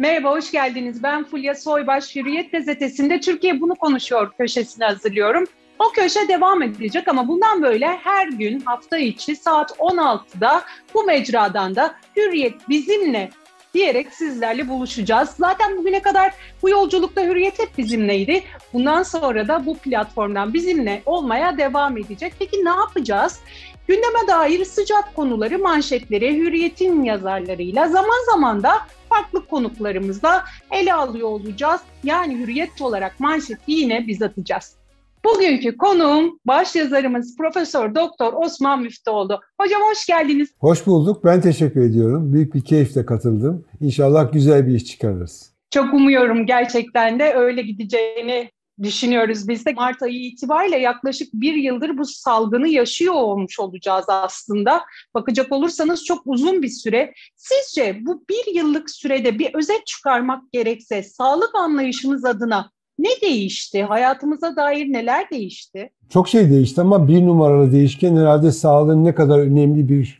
Merhaba, hoş geldiniz. Ben Fulya Soybaş, Hürriyet Gazetesi'nde Türkiye Bunu Konuşuyor köşesini hazırlıyorum. O köşe devam edecek ama bundan böyle her gün hafta içi saat 16'da bu mecradan da Hürriyet bizimle diyerek sizlerle buluşacağız. Zaten bugüne kadar bu yolculukta Hürriyet hep bizimleydi. Bundan sonra da bu platformdan bizimle olmaya devam edecek. Peki ne yapacağız? Gündeme dair sıcak konuları, manşetleri Hürriyet'in yazarlarıyla zaman zaman da farklı konuklarımızla ele alıyor olacağız. Yani Hürriyet olarak manşeti yine biz atacağız. Bugünkü konuğum baş yazarımız Profesör Doktor Osman Müftüoğlu. Hocam hoş geldiniz. Hoş bulduk. Ben teşekkür ediyorum. Büyük bir keyifle katıldım. İnşallah güzel bir iş çıkarırız. Çok umuyorum gerçekten de öyle gideceğini düşünüyoruz biz de. Mart ayı itibariyle yaklaşık bir yıldır bu salgını yaşıyor olmuş olacağız aslında. Bakacak olursanız çok uzun bir süre. Sizce bu bir yıllık sürede bir özet çıkarmak gerekse sağlık anlayışımız adına ne değişti? Hayatımıza dair neler değişti? Çok şey değişti ama bir numaralı değişken herhalde sağlığın ne kadar önemli bir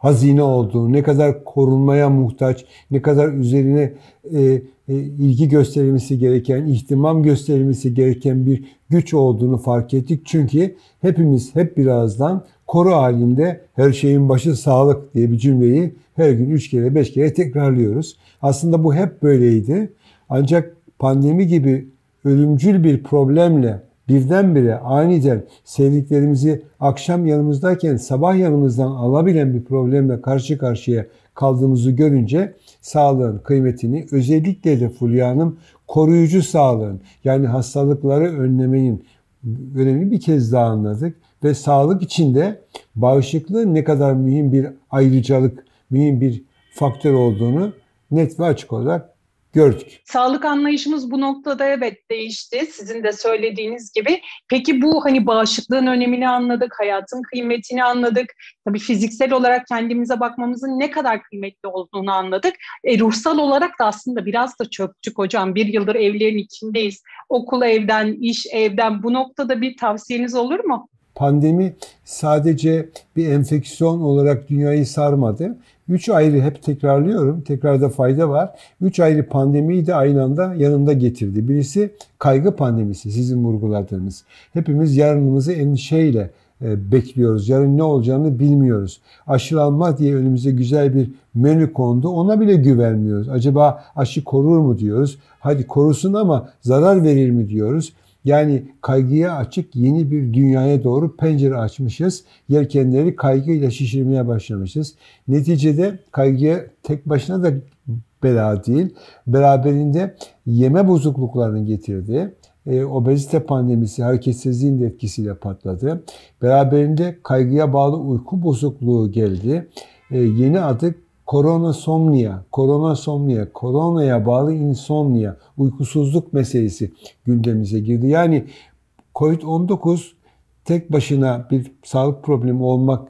hazine olduğu, ne kadar korunmaya muhtaç, ne kadar üzerine e, e, ilgi gösterilmesi gereken, ihtimam gösterilmesi gereken bir güç olduğunu fark ettik. Çünkü hepimiz hep birazdan koru halinde her şeyin başı sağlık diye bir cümleyi her gün üç kere beş kere tekrarlıyoruz. Aslında bu hep böyleydi. Ancak pandemi gibi ölümcül bir problemle birdenbire aniden sevdiklerimizi akşam yanımızdayken sabah yanımızdan alabilen bir problemle karşı karşıya kaldığımızı görünce sağlığın kıymetini özellikle de Fulya Hanım koruyucu sağlığın yani hastalıkları önlemenin önemli bir kez daha anladık ve sağlık içinde bağışıklığın ne kadar mühim bir ayrıcalık, mühim bir faktör olduğunu net ve açık olarak gördük. Sağlık anlayışımız bu noktada evet değişti. Sizin de söylediğiniz gibi. Peki bu hani bağışıklığın önemini anladık, hayatın kıymetini anladık. Tabii fiziksel olarak kendimize bakmamızın ne kadar kıymetli olduğunu anladık. E, ruhsal olarak da aslında biraz da çöktük hocam. Bir yıldır evlerin içindeyiz. Okul evden, iş evden. Bu noktada bir tavsiyeniz olur mu? Pandemi sadece bir enfeksiyon olarak dünyayı sarmadı. Üç ayrı hep tekrarlıyorum. Tekrarda fayda var. Üç ayrı pandemiyi de aynı anda yanında getirdi. Birisi kaygı pandemisi sizin vurguladığınız. Hepimiz yarınımızı endişeyle e, bekliyoruz. Yarın ne olacağını bilmiyoruz. Aşılanma diye önümüze güzel bir menü kondu. Ona bile güvenmiyoruz. Acaba aşı korur mu diyoruz. Hadi korusun ama zarar verir mi diyoruz. Yani kaygıya açık yeni bir dünyaya doğru pencere açmışız. Yelkenleri kaygıyla şişirmeye başlamışız. Neticede kaygıya tek başına da bela değil. Beraberinde yeme bozukluklarını getirdi. E, obezite pandemisi hareketsizliğin de etkisiyle patladı. Beraberinde kaygıya bağlı uyku bozukluğu geldi. E, yeni adı koronasomnia, koronasomnia, koronaya bağlı insomnia, uykusuzluk meselesi gündemimize girdi. Yani COVID-19 tek başına bir sağlık problemi olmak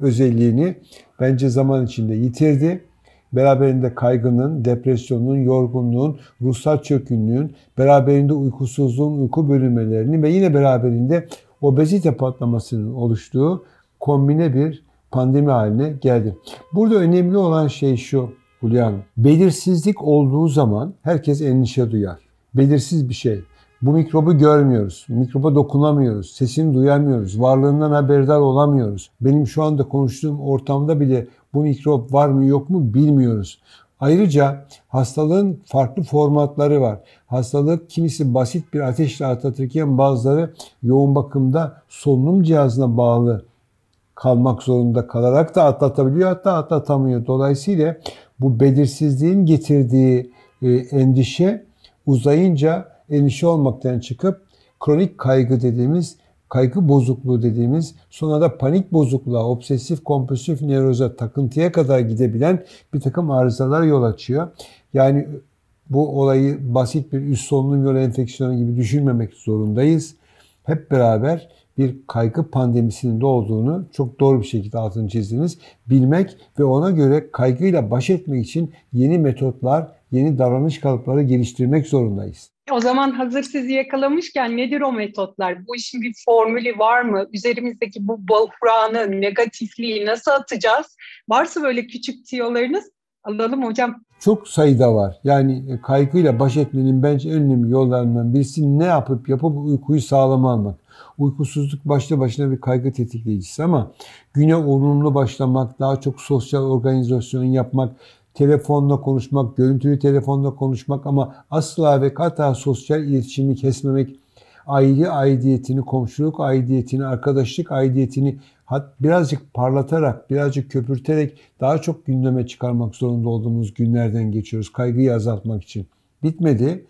özelliğini bence zaman içinde yitirdi. Beraberinde kaygının, depresyonun, yorgunluğun, ruhsal çökünlüğün, beraberinde uykusuzluğun, uyku bölünmelerinin ve yine beraberinde obezite patlamasının oluştuğu kombine bir pandemi haline geldi. Burada önemli olan şey şu Hülya. Belirsizlik olduğu zaman herkes endişe duyar. Belirsiz bir şey. Bu mikrobu görmüyoruz. Mikroba dokunamıyoruz. Sesini duyamıyoruz. Varlığından haberdar olamıyoruz. Benim şu anda konuştuğum ortamda bile bu mikrop var mı yok mu bilmiyoruz. Ayrıca hastalığın farklı formatları var. Hastalık kimisi basit bir ateşle atlatırken bazıları yoğun bakımda solunum cihazına bağlı kalmak zorunda kalarak da atlatabiliyor hatta atlatamıyor. Dolayısıyla bu belirsizliğin getirdiği e, endişe uzayınca endişe olmaktan çıkıp kronik kaygı dediğimiz kaygı bozukluğu dediğimiz sonra da panik bozukluğa, obsesif kompulsif nevroza, takıntıya kadar gidebilen bir takım arızalar yol açıyor. Yani bu olayı basit bir üst solunum yolu enfeksiyonu gibi düşünmemek zorundayız. Hep beraber bir kaygı pandemisinin de olduğunu çok doğru bir şekilde altını çizdiniz. Bilmek ve ona göre kaygıyla baş etmek için yeni metotlar, yeni davranış kalıpları geliştirmek zorundayız. O zaman hazır sizi yakalamışken nedir o metotlar? Bu işin bir formülü var mı? Üzerimizdeki bu buhranı, negatifliği nasıl atacağız? Varsa böyle küçük tiyolarınız alalım hocam. çok sayıda var. Yani e, kaygıyla baş etmenin bence en önemli yollarından birisi ne yapıp yapıp uykuyu sağlama almak. Uykusuzluk başlı başına bir kaygı tetikleyicisi ama güne olumlu başlamak, daha çok sosyal organizasyon yapmak, telefonla konuşmak, görüntülü telefonla konuşmak ama asla ve kata sosyal iletişimi kesmemek, aile aidiyetini, komşuluk aidiyetini, arkadaşlık aidiyetini birazcık parlatarak, birazcık köpürterek daha çok gündeme çıkarmak zorunda olduğumuz günlerden geçiyoruz. Kaygıyı azaltmak için. Bitmedi.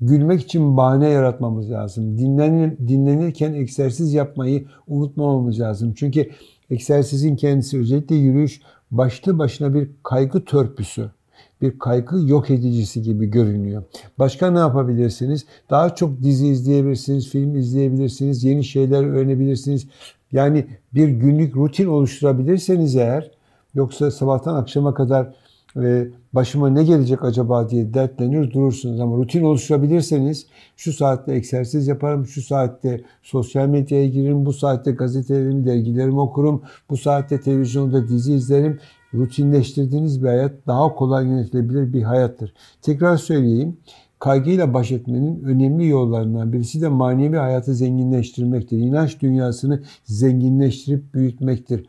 Gülmek için bahane yaratmamız lazım. Dinlenir, dinlenirken egzersiz yapmayı unutmamamız lazım. Çünkü egzersizin kendisi özellikle yürüyüş başlı başına bir kaygı törpüsü bir kaygı yok edicisi gibi görünüyor. Başka ne yapabilirsiniz? Daha çok dizi izleyebilirsiniz, film izleyebilirsiniz, yeni şeyler öğrenebilirsiniz. Yani bir günlük rutin oluşturabilirseniz eğer, yoksa sabahtan akşama kadar e, başıma ne gelecek acaba diye dertlenir durursunuz. Ama rutin oluşturabilirseniz şu saatte egzersiz yaparım, şu saatte sosyal medyaya girerim, bu saatte gazetelerimi, dergilerimi okurum, bu saatte televizyonda dizi izlerim. Rutinleştirdiğiniz bir hayat daha kolay yönetilebilir bir hayattır. Tekrar söyleyeyim. Kaygıyla baş etmenin önemli yollarından birisi de manevi hayatı zenginleştirmektir. İnanç dünyasını zenginleştirip büyütmektir.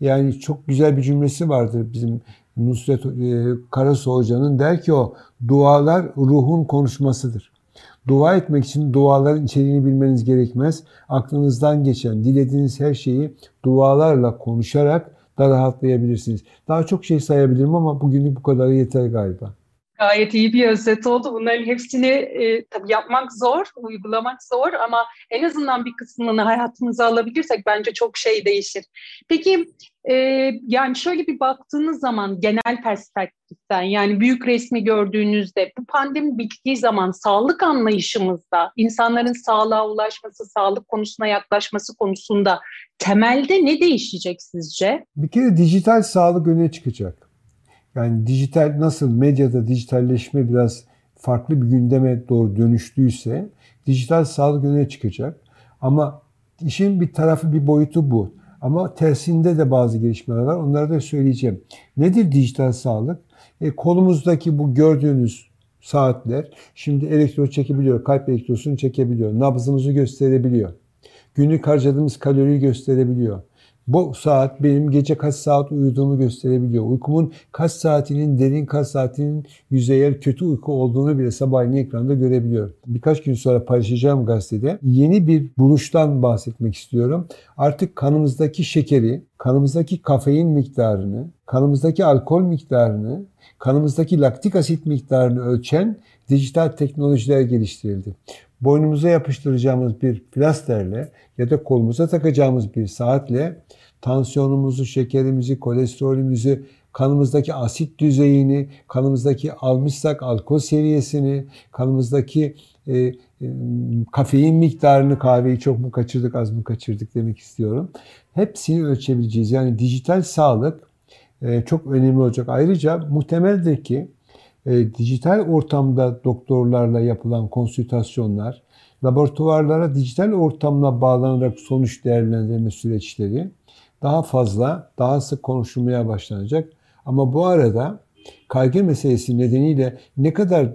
Yani çok güzel bir cümlesi vardır bizim Nusret e, Karasu Hoca'nın der ki o dualar ruhun konuşmasıdır. Dua etmek için duaların içeriğini bilmeniz gerekmez. Aklınızdan geçen, dilediğiniz her şeyi dualarla konuşarak da rahatlayabilirsiniz. Daha çok şey sayabilirim ama bugünlük bu kadarı yeter galiba. Gayet iyi bir özet oldu. Bunların hepsini e, tabii yapmak zor, uygulamak zor ama en azından bir kısmını hayatımıza alabilirsek bence çok şey değişir. Peki e, yani şöyle bir baktığınız zaman genel perspektiften yani büyük resmi gördüğünüzde bu pandemi bittiği zaman sağlık anlayışımızda insanların sağlığa ulaşması, sağlık konusuna yaklaşması konusunda temelde ne değişecek sizce? Bir kere dijital sağlık öne çıkacak. Yani dijital nasıl medyada dijitalleşme biraz farklı bir gündeme doğru dönüştüyse dijital sağlık öne çıkacak. Ama işin bir tarafı bir boyutu bu. Ama tersinde de bazı gelişmeler var. Onları da söyleyeceğim. Nedir dijital sağlık? E, kolumuzdaki bu gördüğünüz saatler şimdi elektro çekebiliyor. Kalp elektrosunu çekebiliyor. Nabzımızı gösterebiliyor. Günlük harcadığımız kaloriyi gösterebiliyor. Bu saat benim gece kaç saat uyuduğumu gösterebiliyor. Uykumun kaç saatinin derin kaç saatinin yüzeyel kötü uyku olduğunu bile sabahleyin ekranda görebiliyor. Birkaç gün sonra paylaşacağım gazetede. Yeni bir buluştan bahsetmek istiyorum. Artık kanımızdaki şekeri, kanımızdaki kafein miktarını, kanımızdaki alkol miktarını, kanımızdaki laktik asit miktarını ölçen dijital teknolojiler geliştirildi boynumuza yapıştıracağımız bir plasterle ya da kolumuza takacağımız bir saatle tansiyonumuzu, şekerimizi, kolesterolümüzü, kanımızdaki asit düzeyini, kanımızdaki almışsak alkol seviyesini, kanımızdaki e, e, kafein miktarını, kahveyi çok mu kaçırdık, az mı kaçırdık demek istiyorum. Hepsini ölçebileceğiz. Yani dijital sağlık e, çok önemli olacak. Ayrıca muhtemeldir ki e, dijital ortamda doktorlarla yapılan konsültasyonlar, laboratuvarlara dijital ortamla bağlanarak sonuç değerlendirme süreçleri daha fazla, daha sık konuşulmaya başlanacak. Ama bu arada kaygı meselesi nedeniyle ne kadar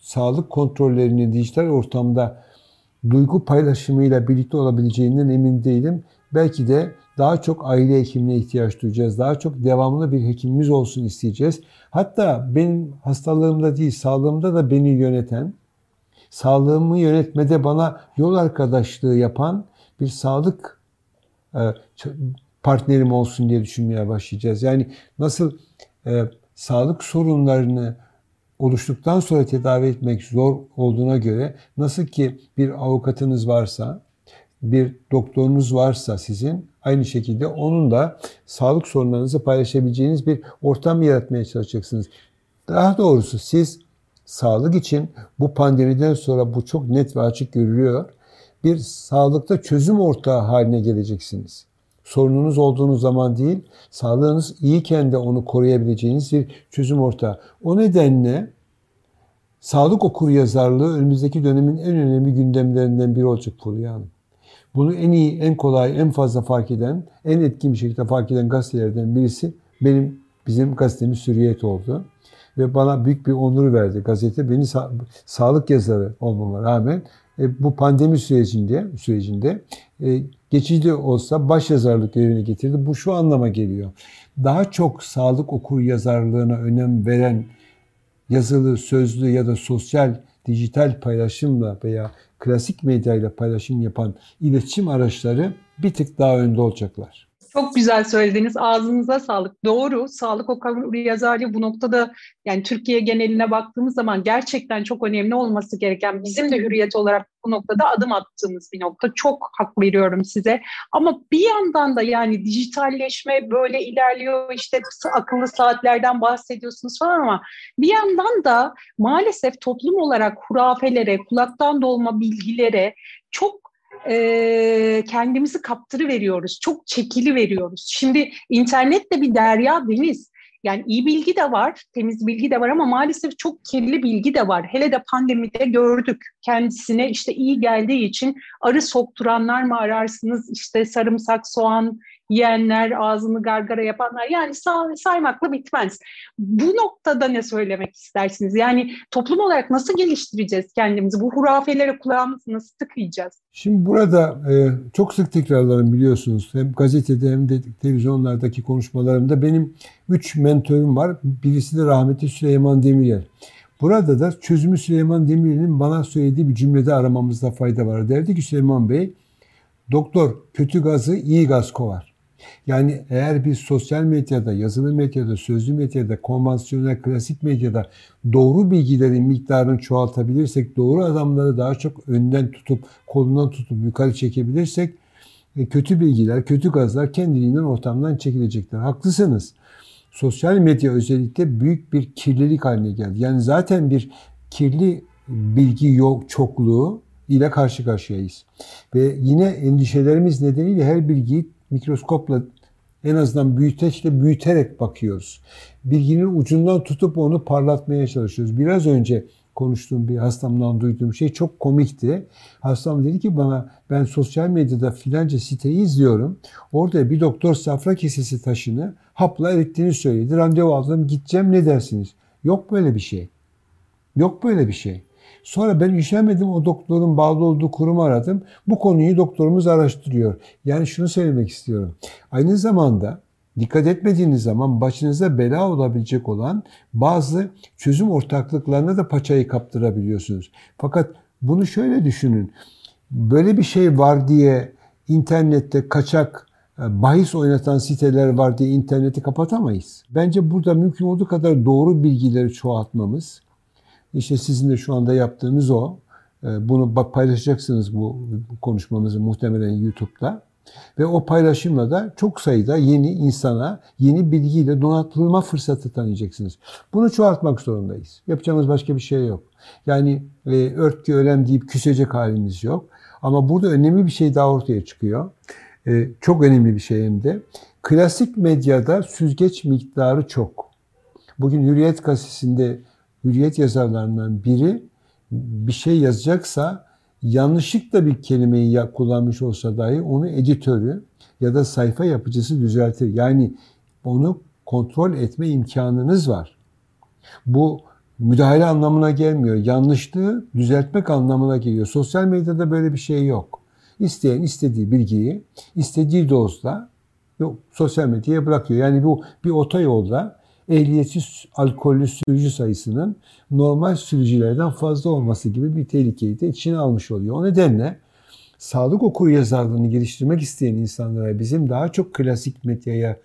sağlık kontrollerinin dijital ortamda duygu paylaşımıyla birlikte olabileceğinden emin değilim. Belki de daha çok aile hekimine ihtiyaç duyacağız. Daha çok devamlı bir hekimimiz olsun isteyeceğiz. Hatta benim hastalığımda değil, sağlığımda da beni yöneten, sağlığımı yönetmede bana yol arkadaşlığı yapan bir sağlık e, partnerim olsun diye düşünmeye başlayacağız. Yani nasıl e, sağlık sorunlarını oluştuktan sonra tedavi etmek zor olduğuna göre nasıl ki bir avukatınız varsa, bir doktorunuz varsa sizin aynı şekilde onun da sağlık sorunlarınızı paylaşabileceğiniz bir ortam yaratmaya çalışacaksınız. Daha doğrusu siz sağlık için bu pandemiden sonra bu çok net ve açık görülüyor. Bir sağlıkta çözüm ortağı haline geleceksiniz. Sorununuz olduğunuz zaman değil, sağlığınız iyiyken de onu koruyabileceğiniz bir çözüm ortağı. O nedenle sağlık okur yazarlığı önümüzdeki dönemin en önemli gündemlerinden biri olacak Fulya Hanım. Bunu en iyi, en kolay, en fazla fark eden, en etkin bir şekilde fark eden gazetelerden birisi benim bizim gazetemiz Hürriyet oldu. Ve bana büyük bir onur verdi gazete. Beni sa- sağlık yazarı olmama rağmen e, bu pandemi sürecinde sürecinde e, geçici de olsa baş yazarlık görevine getirdi. Bu şu anlama geliyor. Daha çok sağlık okur yazarlığına önem veren yazılı, sözlü ya da sosyal dijital paylaşımla veya klasik medyayla paylaşım yapan iletişim araçları bir tık daha önde olacaklar. Çok güzel söylediniz. Ağzınıza sağlık. Doğru. Sağlık okur yazarlığı bu noktada yani Türkiye geneline baktığımız zaman gerçekten çok önemli olması gereken bizim de hürriyet olarak bu noktada adım attığımız bir nokta. Çok hak veriyorum size. Ama bir yandan da yani dijitalleşme böyle ilerliyor. İşte akıllı saatlerden bahsediyorsunuz falan ama bir yandan da maalesef toplum olarak hurafelere, kulaktan dolma bilgilere çok e, kendimizi kaptırı veriyoruz. Çok çekili veriyoruz. Şimdi internet de bir derya deniz. Yani iyi bilgi de var, temiz bilgi de var ama maalesef çok kirli bilgi de var. Hele de pandemide gördük. Kendisine işte iyi geldiği için arı sokturanlar mı ararsınız? İşte sarımsak, soğan yiyenler, ağzını gargara yapanlar yani say saymakla bitmez. Bu noktada ne söylemek istersiniz? Yani toplum olarak nasıl geliştireceğiz kendimizi? Bu hurafelere kulağımızı nasıl tıkayacağız? Şimdi burada e, çok sık tekrarlarım biliyorsunuz. Hem gazetede hem de televizyonlardaki konuşmalarımda benim üç mentorum var. Birisi de rahmetli Süleyman Demirel. Burada da çözümü Süleyman Demirel'in bana söylediği bir cümlede aramamızda fayda var. Derdi ki Süleyman Bey, doktor kötü gazı iyi gaz kovar. Yani eğer biz sosyal medyada, yazılı medyada, sözlü medyada, konvansiyonel, klasik medyada doğru bilgilerin miktarını çoğaltabilirsek, doğru adamları daha çok önden tutup, kolundan tutup yukarı çekebilirsek, e, kötü bilgiler, kötü gazlar kendiliğinden ortamdan çekilecekler. Haklısınız. Sosyal medya özellikle büyük bir kirlilik haline geldi. Yani zaten bir kirli bilgi yok çokluğu ile karşı karşıyayız. Ve yine endişelerimiz nedeniyle her bilgiyi mikroskopla en azından büyüteçle büyüterek bakıyoruz. Bilginin ucundan tutup onu parlatmaya çalışıyoruz. Biraz önce konuştuğum bir hastamdan duyduğum şey çok komikti. Hastam dedi ki bana ben sosyal medyada filanca siteyi izliyorum. Orada bir doktor safra kesesi taşını hapla erittiğini söyledi. Randevu aldım gideceğim ne dersiniz? Yok böyle bir şey. Yok böyle bir şey. Sonra ben üşenmedim o doktorun bağlı olduğu kurumu aradım. Bu konuyu doktorumuz araştırıyor. Yani şunu söylemek istiyorum. Aynı zamanda dikkat etmediğiniz zaman başınıza bela olabilecek olan bazı çözüm ortaklıklarına da paçayı kaptırabiliyorsunuz. Fakat bunu şöyle düşünün. Böyle bir şey var diye internette kaçak e, bahis oynatan siteler var diye interneti kapatamayız. Bence burada mümkün olduğu kadar doğru bilgileri çoğaltmamız, işte sizin de şu anda yaptığınız o. Ee, bunu paylaşacaksınız bu konuşmamızı muhtemelen YouTube'da. Ve o paylaşımla da çok sayıda yeni insana, yeni bilgiyle donatılma fırsatı tanıyacaksınız. Bunu çoğaltmak zorundayız. Yapacağımız başka bir şey yok. Yani e, ört ki ölen deyip küsecek halimiz yok. Ama burada önemli bir şey daha ortaya çıkıyor. E, çok önemli bir şey hem de. Klasik medyada süzgeç miktarı çok. Bugün Hürriyet gazetesinde hürriyet yazarlarından biri bir şey yazacaksa yanlışlıkla bir kelimeyi kullanmış olsa dahi onu editörü ya da sayfa yapıcısı düzeltir. Yani onu kontrol etme imkanınız var. Bu müdahale anlamına gelmiyor. Yanlışlığı düzeltmek anlamına geliyor. Sosyal medyada böyle bir şey yok. İsteyen istediği bilgiyi istediği dozda yok, sosyal medyaya bırakıyor. Yani bu bir otoyolda ehliyetsiz alkollü sürücü sayısının normal sürücülerden fazla olması gibi bir tehlikeyi de içine almış oluyor. O nedenle sağlık okur yazarlığını geliştirmek isteyen insanlara bizim daha çok klasik medyaya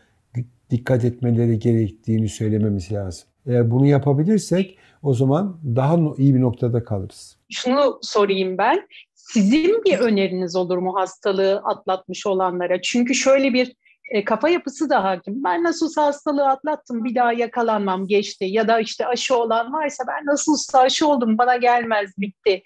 dikkat etmeleri gerektiğini söylememiz lazım. Eğer bunu yapabilirsek o zaman daha iyi bir noktada kalırız. Şunu sorayım ben. Sizin bir öneriniz olur mu hastalığı atlatmış olanlara? Çünkü şöyle bir e, kafa yapısı da hakim. Ben nasıl hastalığı atlattım bir daha yakalanmam geçti ya da işte aşı olan varsa ben nasıl aşı oldum bana gelmez bitti.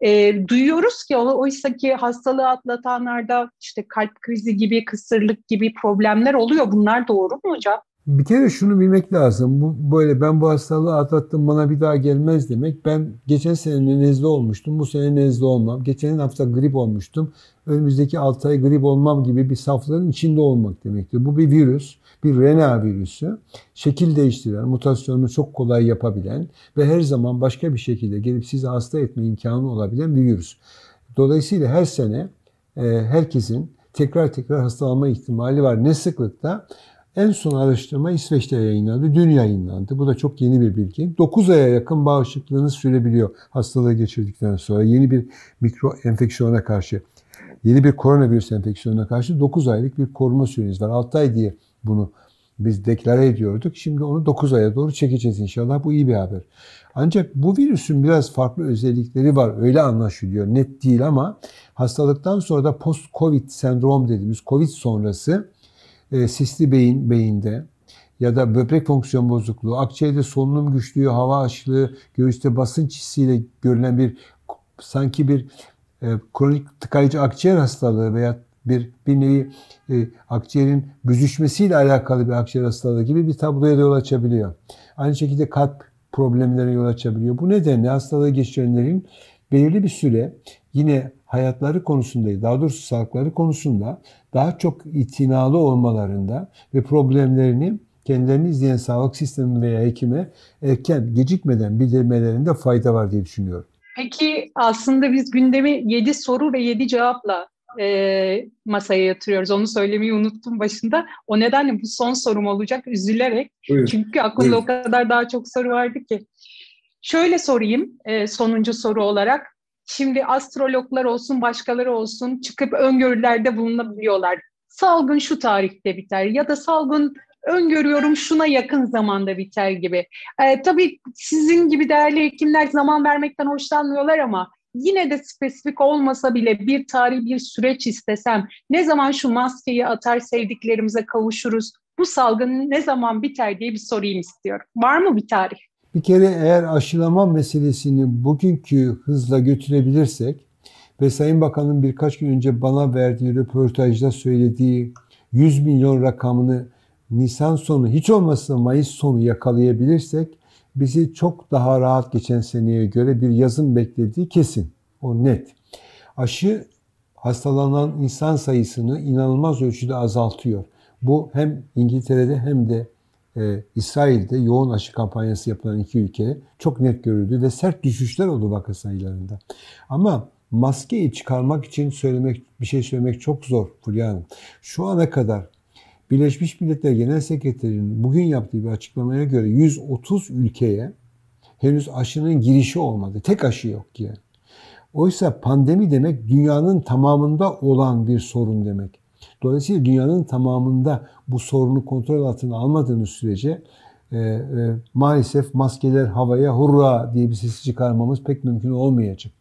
E, duyuyoruz ki oysa ki hastalığı atlatanlarda işte kalp krizi gibi kısırlık gibi problemler oluyor. Bunlar doğru mu hocam? Bir kere şunu bilmek lazım. Bu böyle ben bu hastalığı atlattım bana bir daha gelmez demek. Ben geçen sene nezle olmuştum. Bu sene nezle olmam. Geçen hafta grip olmuştum. Önümüzdeki 6 ay grip olmam gibi bir saflığın içinde olmak demektir. Bu bir virüs bir RNA virüsü şekil değiştiren, mutasyonunu çok kolay yapabilen ve her zaman başka bir şekilde gelip sizi hasta etme imkanı olabilen bir virüs. Dolayısıyla her sene e, herkesin tekrar tekrar hastalanma ihtimali var. Ne sıklıkta? En son araştırma İsveç'te yayınlandı, dün yayınlandı. Bu da çok yeni bir bilgi. 9 aya yakın bağışıklığınız sürebiliyor hastalığı geçirdikten sonra. Yeni bir mikro enfeksiyona karşı, yeni bir koronavirüs enfeksiyonuna karşı 9 aylık bir koruma süreniz var. 6 ay diye bunu biz deklare ediyorduk. Şimdi onu 9 aya doğru çekeceğiz inşallah. Bu iyi bir haber. Ancak bu virüsün biraz farklı özellikleri var. Öyle anlaşılıyor. Net değil ama hastalıktan sonra da post-covid sendrom dediğimiz covid sonrası e, sisli beyin beyinde ya da böbrek fonksiyon bozukluğu, akciğerde solunum güçlüğü, hava açlığı, göğüste basınç hissiyle görülen bir sanki bir e, kronik tıkayıcı akciğer hastalığı veya bir bir nevi e, akciğerin büzüşmesiyle alakalı bir akciğer hastalığı gibi bir tabloya da yol açabiliyor. Aynı şekilde kalp problemlerine yol açabiliyor. Bu nedenle hastalığı geçirenlerin belirli bir süre yine hayatları konusunda, daha doğrusu sağlıkları konusunda daha çok itinalı olmalarında ve problemlerini kendilerini izleyen sağlık sistemi veya hekime erken, gecikmeden bildirmelerinde fayda var diye düşünüyorum. Peki aslında biz gündemi 7 soru ve 7 cevapla e, masaya yatırıyoruz. Onu söylemeyi unuttum başında. O nedenle bu son sorum olacak üzülerek. Buyurun. Çünkü aklımda Buyurun. o kadar daha çok soru vardı ki. Şöyle sorayım e, sonuncu soru olarak. Şimdi astrologlar olsun, başkaları olsun çıkıp öngörülerde bulunabiliyorlar. Salgın şu tarihte biter ya da salgın öngörüyorum şuna yakın zamanda biter gibi. Ee, tabii sizin gibi değerli hekimler zaman vermekten hoşlanmıyorlar ama yine de spesifik olmasa bile bir tarih bir süreç istesem ne zaman şu maskeyi atar sevdiklerimize kavuşuruz bu salgın ne zaman biter diye bir sorayım istiyorum. Var mı bir tarih? Bir kere eğer aşılama meselesini bugünkü hızla götürebilirsek ve Sayın Bakan'ın birkaç gün önce bana verdiği röportajda söylediği 100 milyon rakamını Nisan sonu hiç olmazsa Mayıs sonu yakalayabilirsek bizi çok daha rahat geçen seneye göre bir yazın beklediği kesin. O net. Aşı hastalanan insan sayısını inanılmaz ölçüde azaltıyor. Bu hem İngiltere'de hem de e, İsrail'de yoğun aşı kampanyası yapılan iki ülke çok net görüldü ve sert düşüşler oldu vaka sayılarında. Ama maskeyi çıkarmak için söylemek bir şey söylemek çok zor Fulya Hanım. Şu ana kadar Birleşmiş Milletler Genel Sekreterinin bugün yaptığı bir açıklamaya göre 130 ülkeye henüz aşının girişi olmadı. Tek aşı yok yani. Oysa pandemi demek dünyanın tamamında olan bir sorun demek. Dolayısıyla dünyanın tamamında bu sorunu kontrol altına almadığınız sürece e, e, maalesef maskeler havaya hurra diye bir sesi çıkarmamız pek mümkün olmayacak.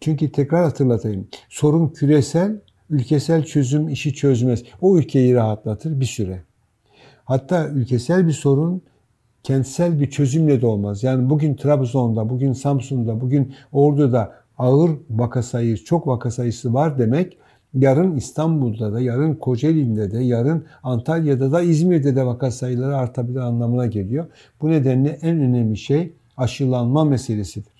Çünkü tekrar hatırlatayım. Sorun küresel, ülkesel çözüm işi çözmez. O ülkeyi rahatlatır bir süre. Hatta ülkesel bir sorun kentsel bir çözümle de olmaz. Yani bugün Trabzon'da, bugün Samsun'da, bugün Ordu'da ağır vaka sayısı, çok vaka sayısı var demek yarın İstanbul'da da, yarın Kocaeli'nde de, yarın Antalya'da da, İzmir'de de vaka sayıları artabilir anlamına geliyor. Bu nedenle en önemli şey aşılanma meselesidir.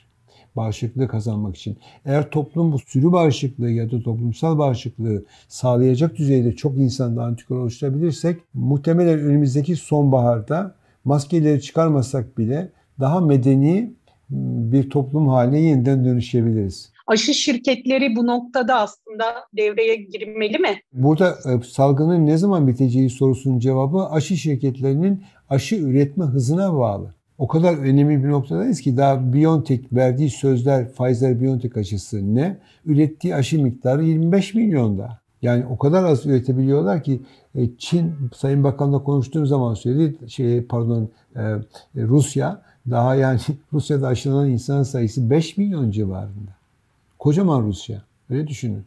Bağışıklığı kazanmak için. Eğer toplum bu sürü bağışıklığı ya da toplumsal bağışıklığı sağlayacak düzeyde çok insanda antikor oluşturabilirsek muhtemelen önümüzdeki sonbaharda maskeleri çıkarmasak bile daha medeni bir toplum haline yeniden dönüşebiliriz. Aşı şirketleri bu noktada aslında devreye girmeli mi? Burada e, salgının ne zaman biteceği sorusunun cevabı aşı şirketlerinin aşı üretme hızına bağlı. O kadar önemli bir noktadayız ki daha BioNTech verdiği sözler Pfizer-BioNTech aşısı ne? Ürettiği aşı miktarı 25 milyonda. Yani o kadar az üretebiliyorlar ki e, Çin Sayın Bakan'la konuştuğum zaman söyledi şey pardon e, Rusya daha yani Rusya'da aşılanan insan sayısı 5 milyon civarında. Kocaman Rusya. Öyle düşünün.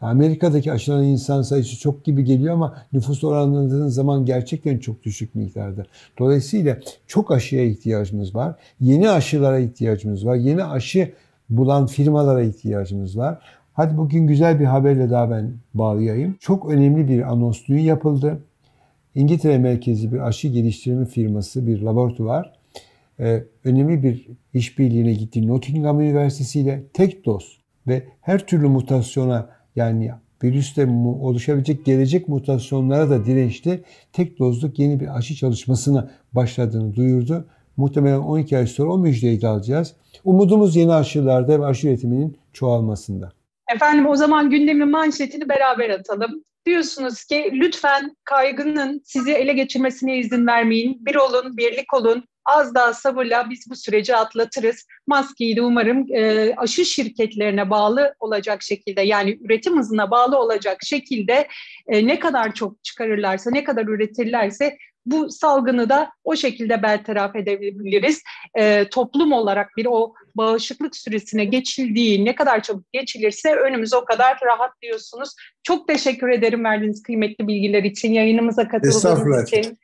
Amerika'daki aşılanan insan sayısı çok gibi geliyor ama nüfus oranladığınız zaman gerçekten çok düşük miktarda. Dolayısıyla çok aşıya ihtiyacımız var. Yeni aşılara ihtiyacımız var. Yeni aşı bulan firmalara ihtiyacımız var. Hadi bugün güzel bir haberle daha ben bağlayayım. Çok önemli bir anons dün yapıldı. İngiltere merkezi bir aşı geliştirme firması, bir laboratuvar e, önemli bir işbirliğine gitti Nottingham Üniversitesi ile tek doz ve her türlü mutasyona yani virüste oluşabilecek gelecek mutasyonlara da dirençli tek dozluk yeni bir aşı çalışmasına başladığını duyurdu. Muhtemelen 12 ay sonra o müjdeyi de alacağız. Umudumuz yeni aşılarda ve aşı üretiminin çoğalmasında. Efendim o zaman gündemin manşetini beraber atalım. Diyorsunuz ki lütfen kaygının sizi ele geçirmesine izin vermeyin. Bir olun, birlik olun. Az daha sabırla biz bu süreci atlatırız. Maskeyi de umarım e, aşı şirketlerine bağlı olacak şekilde yani üretim hızına bağlı olacak şekilde e, ne kadar çok çıkarırlarsa, ne kadar üretirlerse bu salgını da o şekilde bertaraf edebiliriz. E, toplum olarak bir o bağışıklık süresine geçildiği ne kadar çabuk geçilirse önümüz o kadar rahat diyorsunuz. Çok teşekkür ederim verdiğiniz kıymetli bilgiler için, yayınımıza katıldığınız için,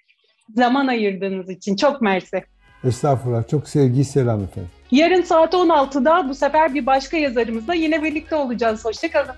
zaman ayırdığınız için. Çok mersi. Estağfurullah. Çok sevgi selam efendim. Yarın saat 16'da bu sefer bir başka yazarımızla yine birlikte olacağız. Hoşçakalın.